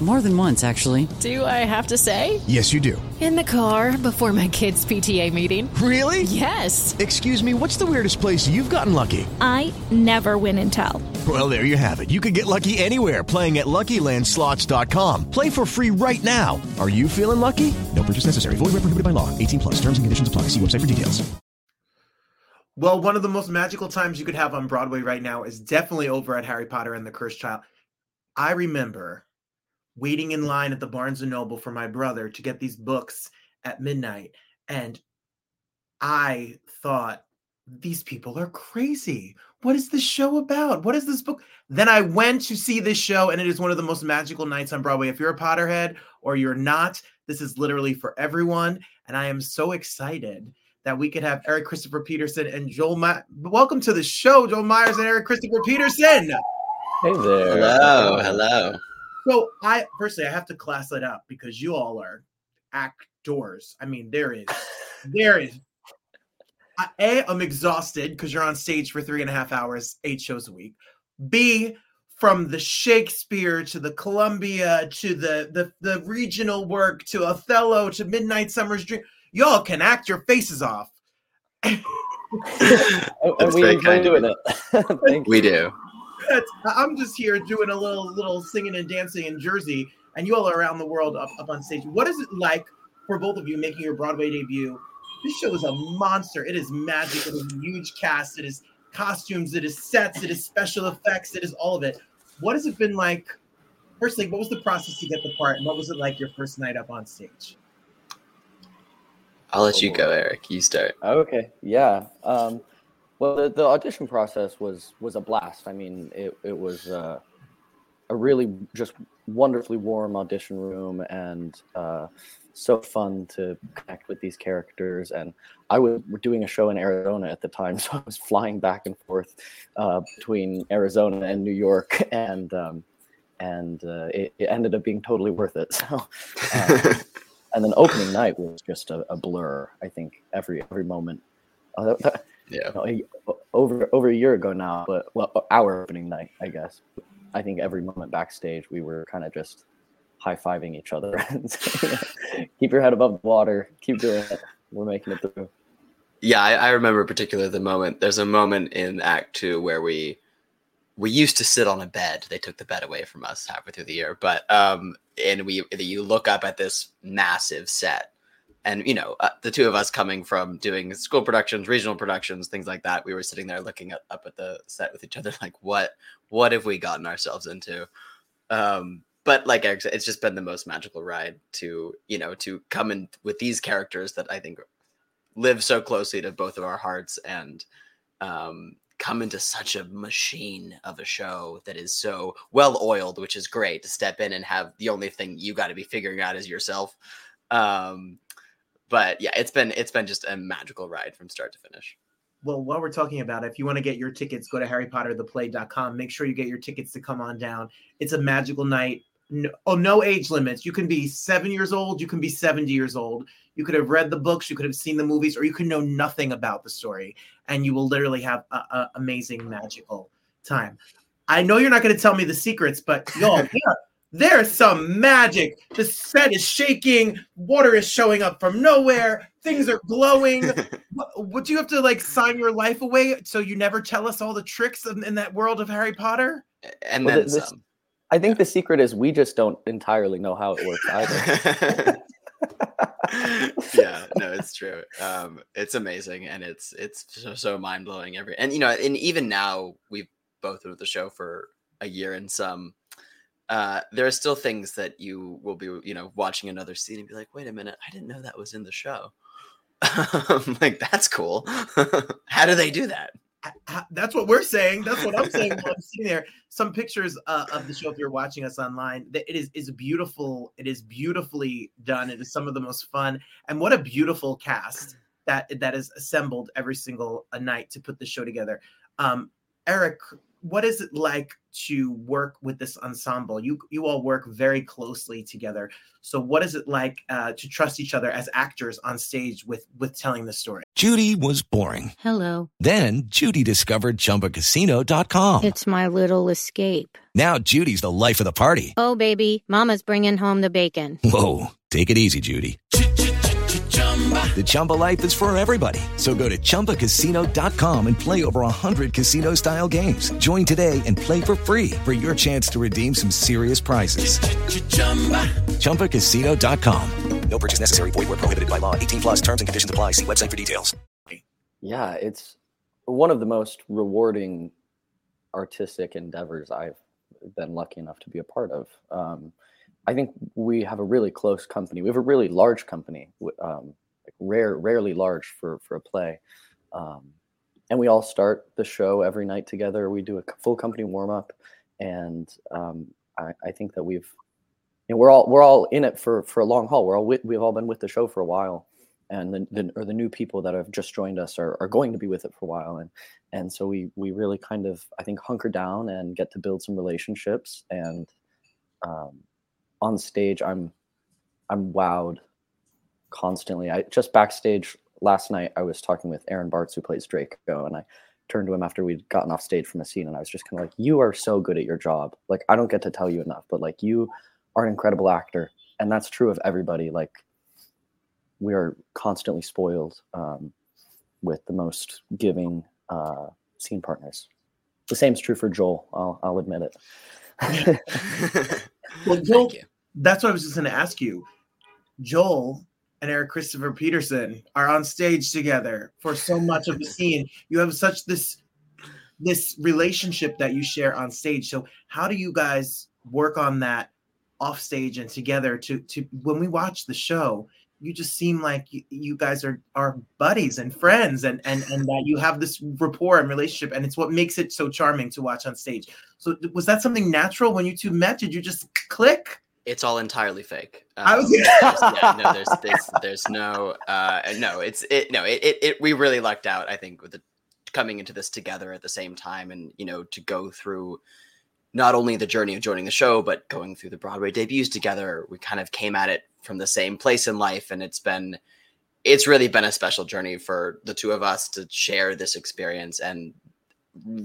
More than once, actually. Do I have to say? Yes, you do. In the car before my kids' PTA meeting. Really? Yes. Excuse me, what's the weirdest place you've gotten lucky? I never win and tell. Well, there you have it. You can get lucky anywhere playing at LuckyLandSlots.com. Play for free right now. Are you feeling lucky? No purchase necessary. Void where prohibited by law. 18 plus. Terms and conditions apply. See website for details. Well, one of the most magical times you could have on Broadway right now is definitely over at Harry Potter and the Cursed Child. I remember waiting in line at the Barnes and Noble for my brother to get these books at midnight. And I thought, these people are crazy. What is this show about? What is this book? Then I went to see this show, and it is one of the most magical nights on Broadway. If you're a Potterhead or you're not, this is literally for everyone. And I am so excited that we could have Erik Christopher Peterson and Joel. My- Welcome to the show, Joel Meyers and Erik Christopher Peterson. Hey there. Hello, hello. So I firstly I have to class that up because you all are actors. I mean, there is there is I, A, I'm exhausted because you're on stage for three and a half hours, eight shows a week. B, from the Shakespeare to the Columbia to the the, the regional work to Othello to Midnight Summer's Dream, y'all can act your faces off. and we enjoy doing it. Thank we do. That's, I'm just here doing a little little singing and dancing in Jersey, and you all are around the world up, up on stage. What is it like for both of you making your Broadway debut? This show is a monster. It is magic. It is a huge cast. It is costumes. It is sets. It is special effects. It is all of it. What has it been like? Firstly, what was the process to get the part, and what was it like your first night up on stage? I'll let you go, Erik. You start. Okay. Yeah. Um, well, the, the audition process was was a blast. I mean, it it was uh, a really just wonderfully warm audition room and uh, so fun to connect with these characters. And I was doing a show in Arizona at the time, so I was flying back and forth uh, between Arizona and New York, and um, and uh, it, it, ended up being totally worth it. So. Uh, and then opening night was just a, a, blur. I think every every moment. Uh, that, yeah. Over over a year ago now, but well, our opening night, I guess. I think every moment backstage, we were kind of just high fiving each other keep your head above the water, keep doing it. We're making it through. Yeah, I, I remember particularly the moment. There's a moment in Act Two where we we used to sit on a bed. They took the bed away from us halfway through the year, but um, and we you look up at this massive set, and you know uh, the two of us coming from doing school productions, regional productions, things like that. We were sitting there looking at, up at the set with each other, like what what have we gotten ourselves into? Um, but like Eric said, it's just been the most magical ride to you know to come in with these characters that I think live so closely to both of our hearts and um, come into such a machine of a show that is so well oiled, which is great to step in and have the only thing you got to be figuring out is yourself. Um, but yeah, it's been it's been just a magical ride from start to finish. Well, while we're talking about it, if you want to get your tickets, go to harrypottertheplay.com. Make sure you get your tickets to come on down. It's a magical night. No, oh, no age limits. You can be seven years old. You can be 70 years old. You could have read the books. You could have seen the movies, or you could know nothing about the story, and you will literally have an amazing, magical time. I know you're not going to tell me the secrets, but y'all, yeah, there's some magic. The set is shaking. Water is showing up from nowhere. Things are glowing. what, what, do you have to like sign your life away so you never tell us all the tricks in, in that world of Harry Potter? And well, then this, some. I think the secret is we just don't entirely know how it works either. yeah, no, it's true. Um, it's amazing and it's it's so, so mind blowing. Every and you know, and even now we've both been of the show for a year and some, uh, there are still things that you will be, you know, watching another scene and be like, wait a minute, I didn't know that was in the show. like that's cool. How do they do that? That's what we're saying. That's what I'm saying. I'm sitting there. Some pictures uh, of the show. If you're watching us online, it is is beautiful. It is beautifully done. It is some of the most fun. And what a beautiful cast that that is assembled every single night to put the show together. Um, Erik, what is it like to work with this ensemble? You you all work very closely together. So what is it like uh, to trust each other as actors on stage with with telling the story? Judy was boring. Hello. Then Judy discovered ChumbaCasino.com. It's my little escape. Now Judy's the life of the party. Oh baby, Mama's bringing home the bacon. Whoa, take it easy, Judy. The Chumba life is for everybody. So go to ChumbaCasino.com and play over 100 casino style games. Join today and play for free for your chance to redeem some serious prizes. ChumbaCasino.com. No purchase necessary. Void where prohibited by law. 18 plus terms and conditions apply. See website for details. Yeah, it's one of the most rewarding artistic endeavors I've been lucky enough to be a part of. Um, I think we have a really close company. We have a really large company, um, like rare, rarely large for for a play. Um, and we all start the show every night together. We do a full company warm up, and um, I, I, think that we've, you know, we're all we're all in it for for a long haul. We're all with, we've all been with the show for a while, and the, the or the new people that have just joined us are, are going to be with it for a while, and and so we we really kind of I think hunker down and get to build some relationships and. Um, on stage i'm i'm wowed constantly. I just backstage last night i was talking with aaron bartz who plays draco and i turned to him after we'd gotten off stage from a scene and i was just kind of like you are so good at your job. Like i don't get to tell you enough but like you are an incredible actor and that's true of everybody. Like we are constantly spoiled um, with the most giving uh, scene partners. The same is true for joel i'll, I'll admit it. Well joel that's what I was just going to ask you. Joel and Erik Christopher Peterson are on stage together for so much of the scene. You have such this this relationship that you share on stage. So how do you guys work on that off stage and together to to when we watch the show? You just seem like you, you guys are are buddies and friends, and and and that you have this rapport and relationship, and it's what makes it so charming to watch on stage. So was that something natural when you two met? Did you just click? It's all entirely fake. Um, I was there's, yeah, no, there's, there's, there's no, uh, no, it's, it, no, it, it, it, we really lucked out, I think, with the coming into this together at the same time and, you know, to go through not only the journey of joining the show, but going through the Broadway debuts together. We kind of came at it from the same place in life. And it's been, it's really been a special journey for the two of us to share this experience and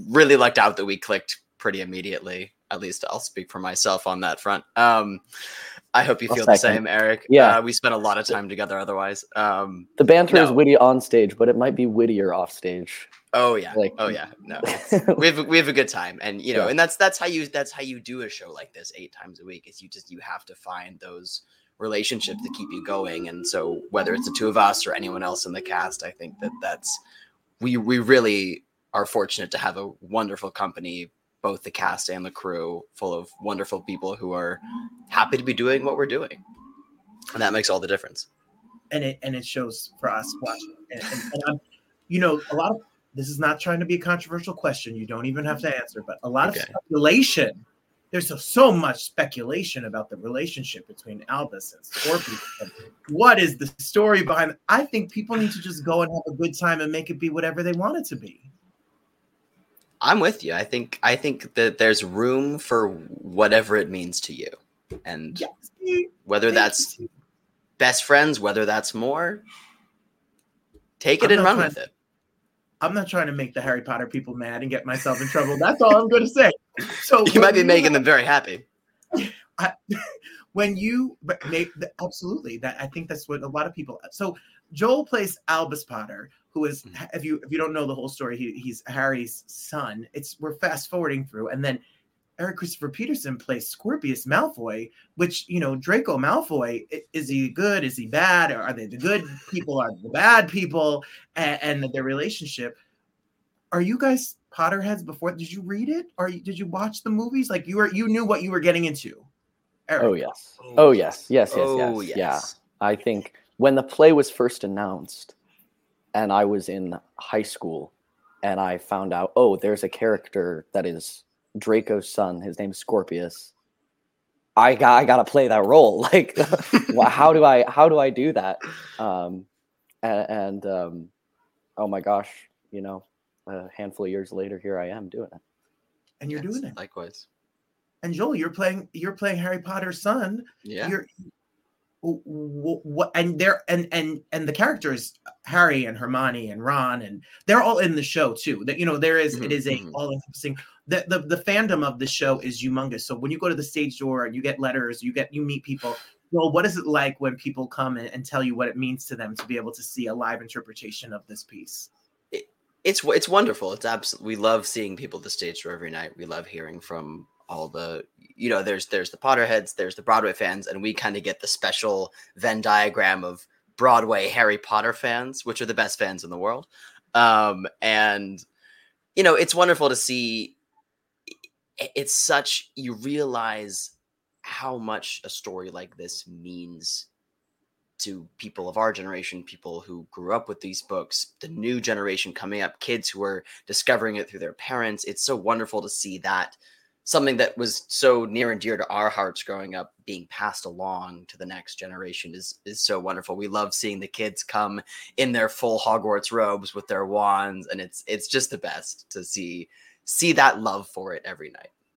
really lucked out that we clicked pretty immediately at least I'll speak for myself on that front. Um, I hope you feel the same, Eric. Yeah, uh, we spent a lot of time together. Otherwise, um, the banter no. is witty on stage, but it might be wittier off stage. Oh yeah, like oh yeah. No, we have we have a good time, and you know, yeah. and that's that's how you that's how you do a show like this eight times a week. Is you just you have to find those relationships to keep you going, and so whether it's the two of us or anyone else in the cast, I think that that's we we really are fortunate to have a wonderful company both the cast and the crew full of wonderful people who are happy to be doing what we're doing. And that makes all the difference. And it and it shows for us watching and, and, and I'm, you know a lot of this is not trying to be a controversial question. You don't even have to answer but a lot okay. of speculation there's so, so much speculation about the relationship between albus and scorpius what is the story behind i think people need to just go and have a good time and make it be whatever they want it to be I'm with you. I think I think that there's room for whatever it means to you, and yes. whether that's best friends, whether that's more, take it I'm and run with it. I'm not trying to make the Harry Potter people mad and get myself in trouble. That's all I'm going to say. So you might be making them very happy. I, when you, but absolutely, that I think that's what a lot of people. So Joel plays Albus Potter, who is mm-hmm. if you if you don't know the whole story, he, he's Harry's son. It's we're fast forwarding through, and then Erik Christopher Peterson plays Scorpius Malfoy, which you know Draco Malfoy is he good? Is he bad? Are they the good people? Are the bad people? And, and their relationship. Are you guys Potterheads before? Did you read it or did you watch the movies? Like you were you knew what you were getting into. Erik. Oh yes. Oh yes. Yes. Yes. Oh, yes. yes. Yeah. I think when the play was first announced, and I was in high school, and I found out, oh, there's a character that is Draco's son. His name's Scorpius. I got I got to play that role. Like, how do I how do I do that? Um, and, and um, oh my gosh, you know, a handful of years later, here I am doing it. And you're yes, doing it likewise. And Joel, you're playing you're playing Harry Potter's son. Yeah. You're what and they're and and and the characters harry and hermione and ron and they're all in the show too. That you know there is, mm-hmm, it is a mm-hmm. all-encompassing the, the the fandom of the show is humongous. So when you go to the stage door and you get letters you get you meet people well what is it like when people come and, and tell you what it means to them to be able to see a live interpretation of this piece? It, it's it's wonderful. It's absolutely we love seeing people at the stage door every night. We love hearing from all the you know there's there's the potterheads there's the broadway fans and we kind of get the special venn diagram of broadway harry potter fans which are the best fans in the world um and you know it's wonderful to see it's such you realize how much a story like this means to people of our generation, people who grew up with these books, the new generation coming up, kids who are discovering it through their parents. It's so wonderful to see that something that was so near and dear to our hearts growing up being passed along to the next generation is is so wonderful. We love seeing the kids come in their full Hogwarts robes with their wands and it's it's just the best to see see that love for it every night.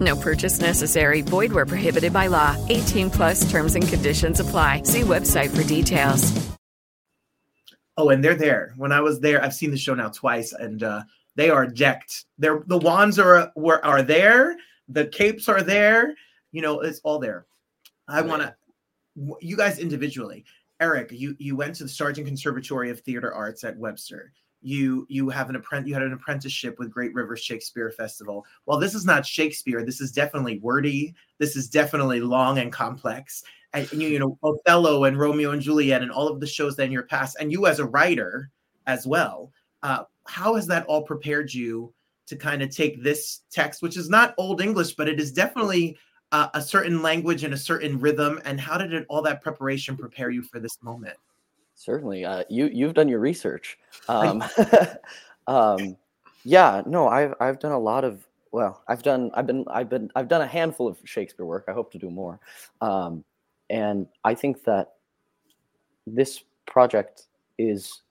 No purchase necessary. Void where prohibited by law. 18 plus terms and conditions apply. See website for details. Oh, and they're there. When I was there, I've seen the show now twice, and uh, they are decked. They're the wands are were are there. The capes are there. You know, it's all there. I want to. You guys individually, Erik. You you went to the Sargent Conservatory of Theater Arts at Webster you you have an apprentice you had an apprenticeship with Great River Shakespeare Festival. Well, this is not Shakespeare. This is definitely wordy. This is definitely long and complex. And you, you know Othello and Romeo and Juliet and all of the shows that in your past, and you as a writer as well. Uh, how has that all prepared you to kind of take this text, which is not Old English, but it is definitely uh, a certain language and a certain rhythm? And how did it all that preparation prepare you for this moment? Certainly, uh, you you've done your research. Um, um, yeah, no, I've I've done a lot of well, I've done I've been I've been I've done a handful of Shakespeare work. I hope to do more, um, and I think that this project is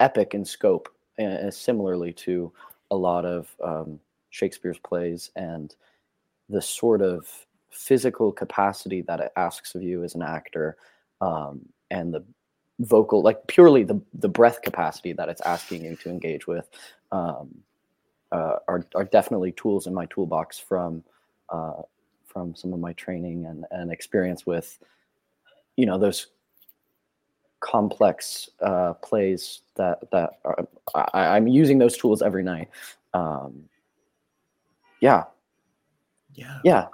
epic in scope, and similarly to a lot of um, Shakespeare's plays and the sort of physical capacity that it asks of you as an actor um, and the vocal like purely the the breath capacity that it's asking you to engage with um, uh, are, are definitely tools in my toolbox from uh, from some of my training and, and experience with you know those complex uh, plays that that are, I, am using those tools every night. Um, yeah. Yeah. Yeah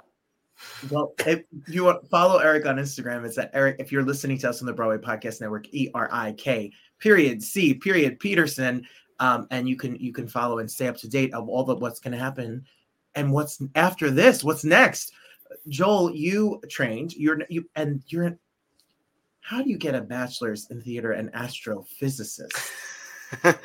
Well, if you want follow Erik on Instagram, it's at Erik. If you're listening to us on the Broadway Podcast Network, E R I K period C period Peterson, um, and you can you can follow and stay up to date of all the what's going to happen and what's after this. What's next? Joel, you trained. You're you and you're. How do you get a bachelor's in theater and astrophysicist?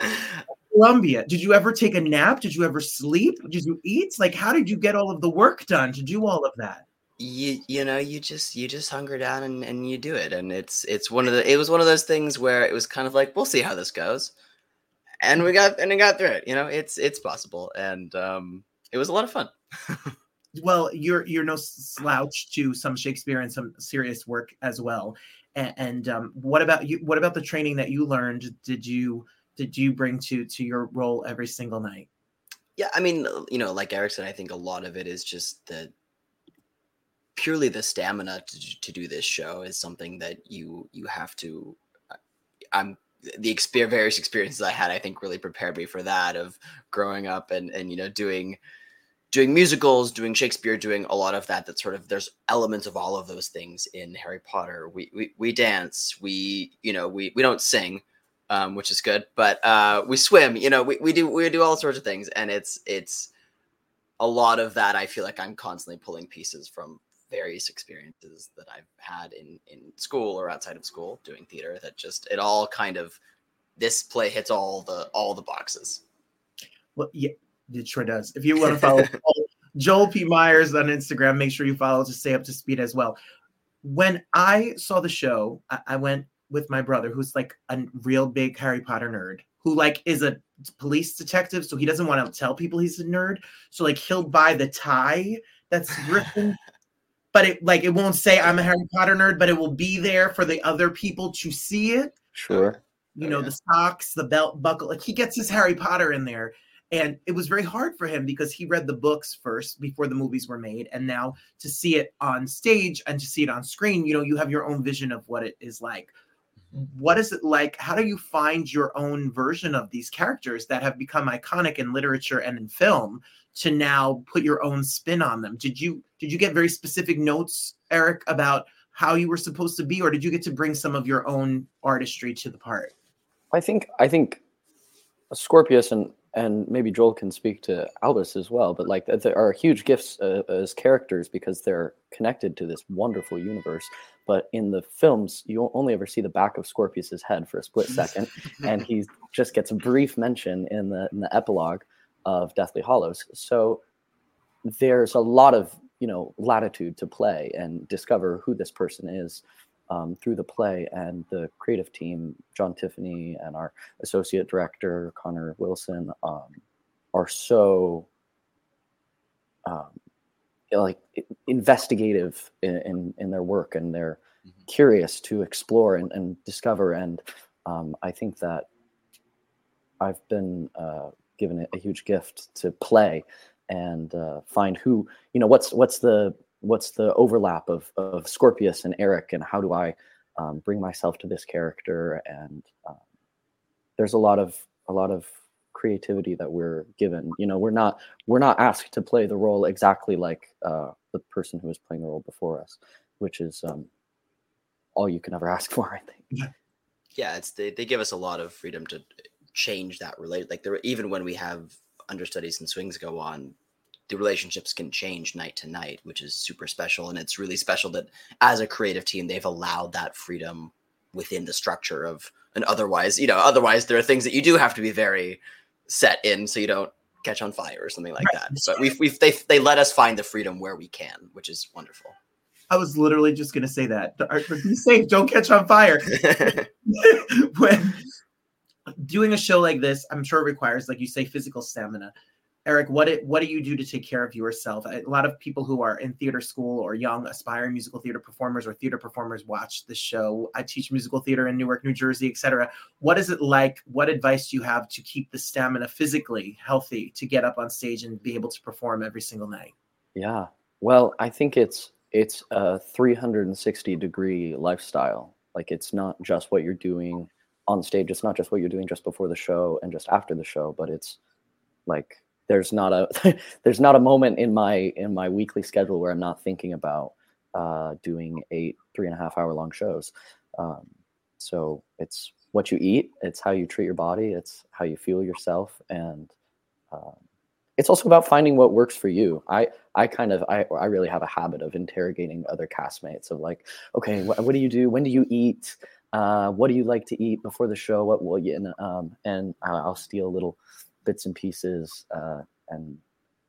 Columbia. Did you ever take a nap? Did you ever sleep? Did you eat? Like, how did you get all of the work done to do all of that? You you know you just you just hunker down and, and you do it and it's it's one of the it was one of those things where it was kind of like we'll see how this goes. And we got and we got through it you know it's it's possible and um it was a lot of fun. Well you're you're no slouch to some shakespeare and some serious work as well and, and um, what about you what about the training that you learned did you did you bring to to your role every single night? Yeah i mean you know like erik said i think a lot of it is just the purely the stamina to, to do this show is something that you you have to uh, i'm the exper- various experiences i had i think really prepared me for that of growing up and and you know doing doing musicals doing shakespeare doing a lot of that that sort of there's elements of all of those things in harry potter. We we, we dance we you know we we don't sing um, which is good but uh we swim you know we, we do we do all sorts of things and it's it's a lot of that i feel like i'm constantly pulling pieces from various experiences that I've had in in school or outside of school doing theater that just it all kind of this play hits all the all the boxes. Well, yeah, it sure does. If you want to follow Joel P. Meyers on Instagram, make sure you follow to stay up to speed as well. When I saw the show, I, I went with my brother, who's like a real big Harry Potter nerd, who like is a police detective, so he doesn't want to tell people he's a nerd. So like he'll buy the tie that's written but it like it won't say I'm a Harry Potter nerd, but it will be there for the other people to see it. Sure. You know, the socks, the belt buckle, like he gets his Harry Potter in there. And it was very hard for him because he read the books first before the movies were made. And now to see it on stage and to see it on screen, you know, you have your own vision of what it is like. What is it like? How do you find your own version of these characters that have become iconic in literature and in film to now put your own spin on them did you did you get very specific notes Erik, about how you were supposed to be or did you get to bring some of your own artistry to the part i think i think scorpius and and maybe joel can speak to albus as well but like there are huge gifts uh, as characters because they're connected to this wonderful universe. But in the films you only ever see the back of scorpius's head for a split second and he just gets a brief mention in the in the epilogue of Deathly Hallows. So there's a lot of you know latitude to play and discover who this person is um, through the play and the creative team, John Tiffany and our associate director Connor Wilson, um, are so um, like investigative in, in, in their work and they're mm-hmm. curious to explore and, and discover. And um, I think that I've been uh, given a, a huge gift to play and uh, find who you know what's what's the what's the overlap of of Scorpius and Erik, and how do I um, bring myself to this character? And um, there's a lot of a lot of creativity that we're given. You know we're not we're not asked to play the role exactly like uh, the person who was playing the role before us which is um, all you can ever ask for I think. Yeah. It's they, they give us a lot of freedom to change that relate like there even when we have understudies and swings go on the relationships can change night to night which is super special and it's really special that as a creative team they've allowed that freedom within the structure of an otherwise you know otherwise there are things that you do have to be very set in so you don't catch on fire or something like right. that but we've, we've they, they let us find the freedom where we can which is wonderful I was literally just going to say that. Uh, be safe. Don't catch on fire. when doing a show like this, I'm sure requires, like you say, physical stamina. Erik, what it, what do you do to take care of yourself? A lot of people who are in theater school or young aspiring musical theater performers or theater performers watch the show. I teach musical theater in Newark, New Jersey, etc. What is it like? What advice do you have to keep the stamina physically healthy to get up on stage and be able to perform every single night? Yeah, well, I think it's it's a 360 degree lifestyle. Like it's not just what you're doing on stage it's not just what you're doing just before the show and just after the show but it's like there's not a there's not a moment in my in my weekly schedule where I'm not thinking about uh, doing eight three and a half hour long shows. Um, so it's what you eat, it's how you treat your body, it's how you feel yourself, and um, it's also about finding what works for you. I I kind of I I really have a habit of interrogating other castmates of like, okay, what, what do you do? When do you eat? Uh, what do you like to eat before the show? What will you? And, um, and I'll steal a little bits and pieces. Uh, and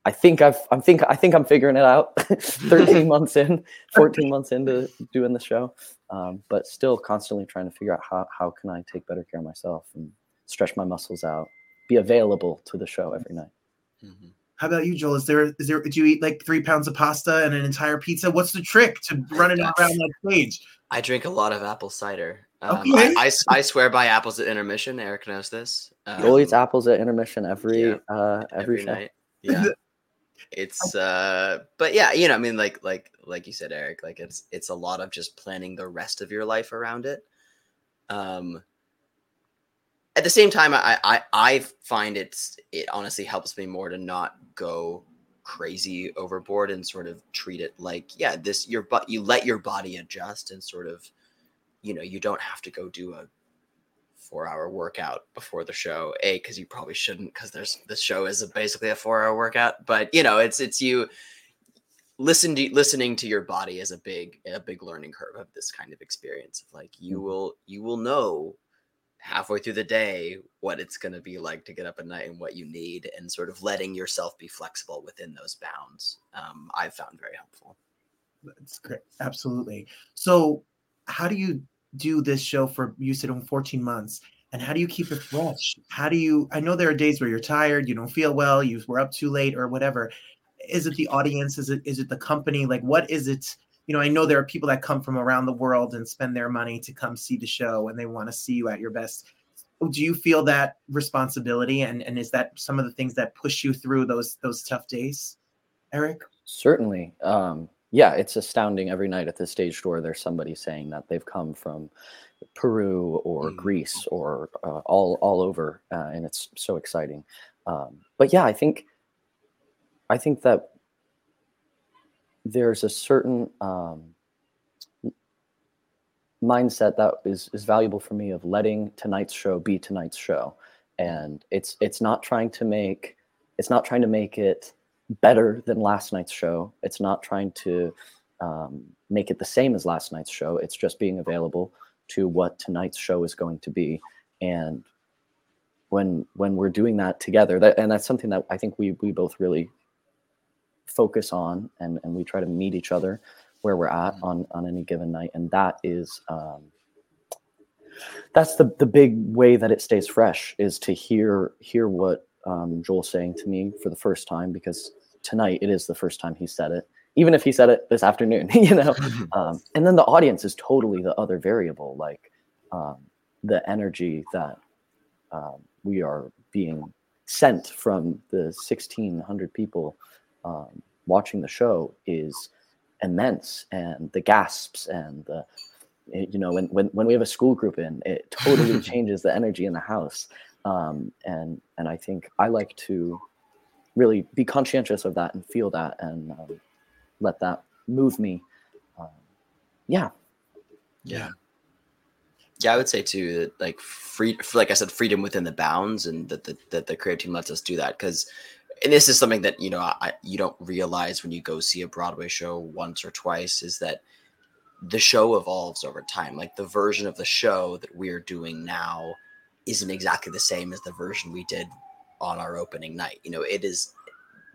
I think I've I'm think I think I'm figuring it out. 13 months in, 14 months into doing the show, um, but still constantly trying to figure out how how can I take better care of myself and stretch my muscles out, be available to the show every night. Mm-hmm. How about you, Joel? Is there is there? Do you eat like three pounds of pasta and an entire pizza? What's the trick to running around that stage? I drink a lot of apple cider. Um, Okay. I, I, I swear by apples at intermission. Erik knows this. Um, Joel eats apples at intermission every yeah, uh, every, every night. Yeah. it's uh but yeah, you know, I mean like like like you said, Erik, like it's it's a lot of just planning the rest of your life around it. Um at the same time, I I, I find it's it honestly helps me more to not go crazy overboard and sort of treat it like yeah this your but you let your body adjust and sort of you know you don't have to go do a four hour workout before the show a because you probably shouldn't because there's the show is a, basically a four hour workout but you know it's it's you listen to listening to your body is a big a big learning curve of this kind of experience of like you will you will know halfway through the day what it's going to be like to get up at night and what you need and sort of letting yourself be flexible within those bounds um, i've found very helpful That's great. Absolutely. So, how do you do this show for you said in 14 months? And how do you keep it fresh? How do you? I know there are days where you're tired, you don't feel well, you were up too late, or whatever. Is it the audience? Is it is it the company? Like, what is it? You know, I know there are people that come from around the world and spend their money to come see the show, and they want to see you at your best. Do you feel that responsibility, and and is that some of the things that push you through those those tough days, Erik? Certainly. Um, yeah, it's astounding every night at the stage door. There's somebody saying that they've come from Peru or Greece or uh, all all over, uh, and it's so exciting. Um, but yeah, I think I think that there's a certain um, mindset that is is valuable for me of letting tonight's show be tonight's show, and it's it's not trying to make it's not trying to make it better than last night's show. It's not trying to um, make it the same as last night's show. It's just being available to what tonight's show is going to be. And when when we're doing that together, that and that's something that I think we we both really focus on, and and we try to meet each other where we're at on on any given night, and that is. Um, that's the the big way that it stays fresh is to hear hear what um, Joel's saying to me for the first time because tonight it is the first time he said it even if he said it this afternoon you know? Um, and then the audience is totally the other variable like um, the energy that um, we are being sent from the 1600 people um, watching the show is immense and the gasps and the you know when, when when we have a school group in it totally changes the energy in the house. Um, and and i think i like to really be conscientious of that and feel that and um, let that move me um, yeah Yeah. Yeah, I would say too that like free, like I said, freedom within the bounds, and that the that the creative team lets us do that because, and this is something that you know I, you don't realize when you go see a Broadway show once or twice is that the show evolves over time. Like the version of the show that we're doing now isn't exactly the same as the version we did on our opening night. You know, it is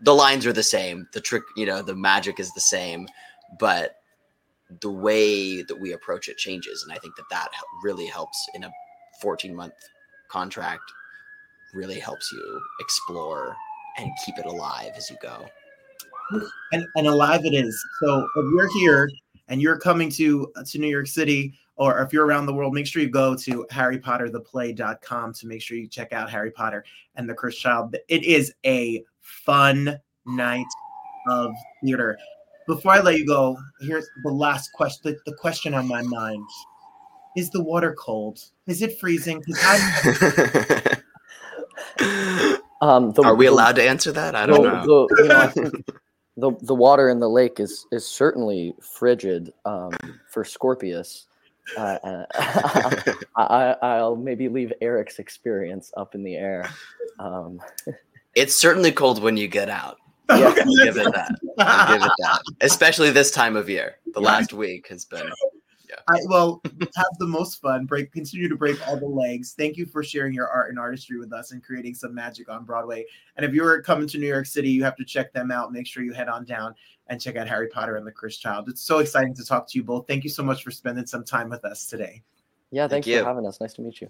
the lines are the same, the trick, you know, the magic is the same, but the way that we approach it changes and i think that that really helps in a 14 month contract really helps you explore and keep it alive as you go and, and alive it is. So if you're here and you're coming to to New York City, or if you're around the world, make sure you go to harrypottertheplay.com to make sure you check out Harry Potter and the Cursed Child. It is a fun night of theater. Before I let you go, here's the last question. The, the question on my mind: Is the water cold? Is it freezing? Um, the, Are we the- allowed to answer that? I don't the- know. the- you know, I think the the water in the lake is is certainly frigid um, for Scorpius. Uh, uh, I, I'll maybe leave Erik's experience up in the air. Um, It's certainly cold when you get out. Yeah. Give it that. I'll give it that. Especially this time of year. The last week has been. I, well, have the most fun. Break, continue to break all the legs. Thank you for sharing your art and artistry with us and creating some magic on Broadway. And if you're coming to New York City, you have to check them out. Make sure you head on down and check out Harry Potter and the Cursed Child. It's so exciting to talk to you both. Thank you so much for spending some time with us today. yeah, thanks you. for having us. Nice to meet you.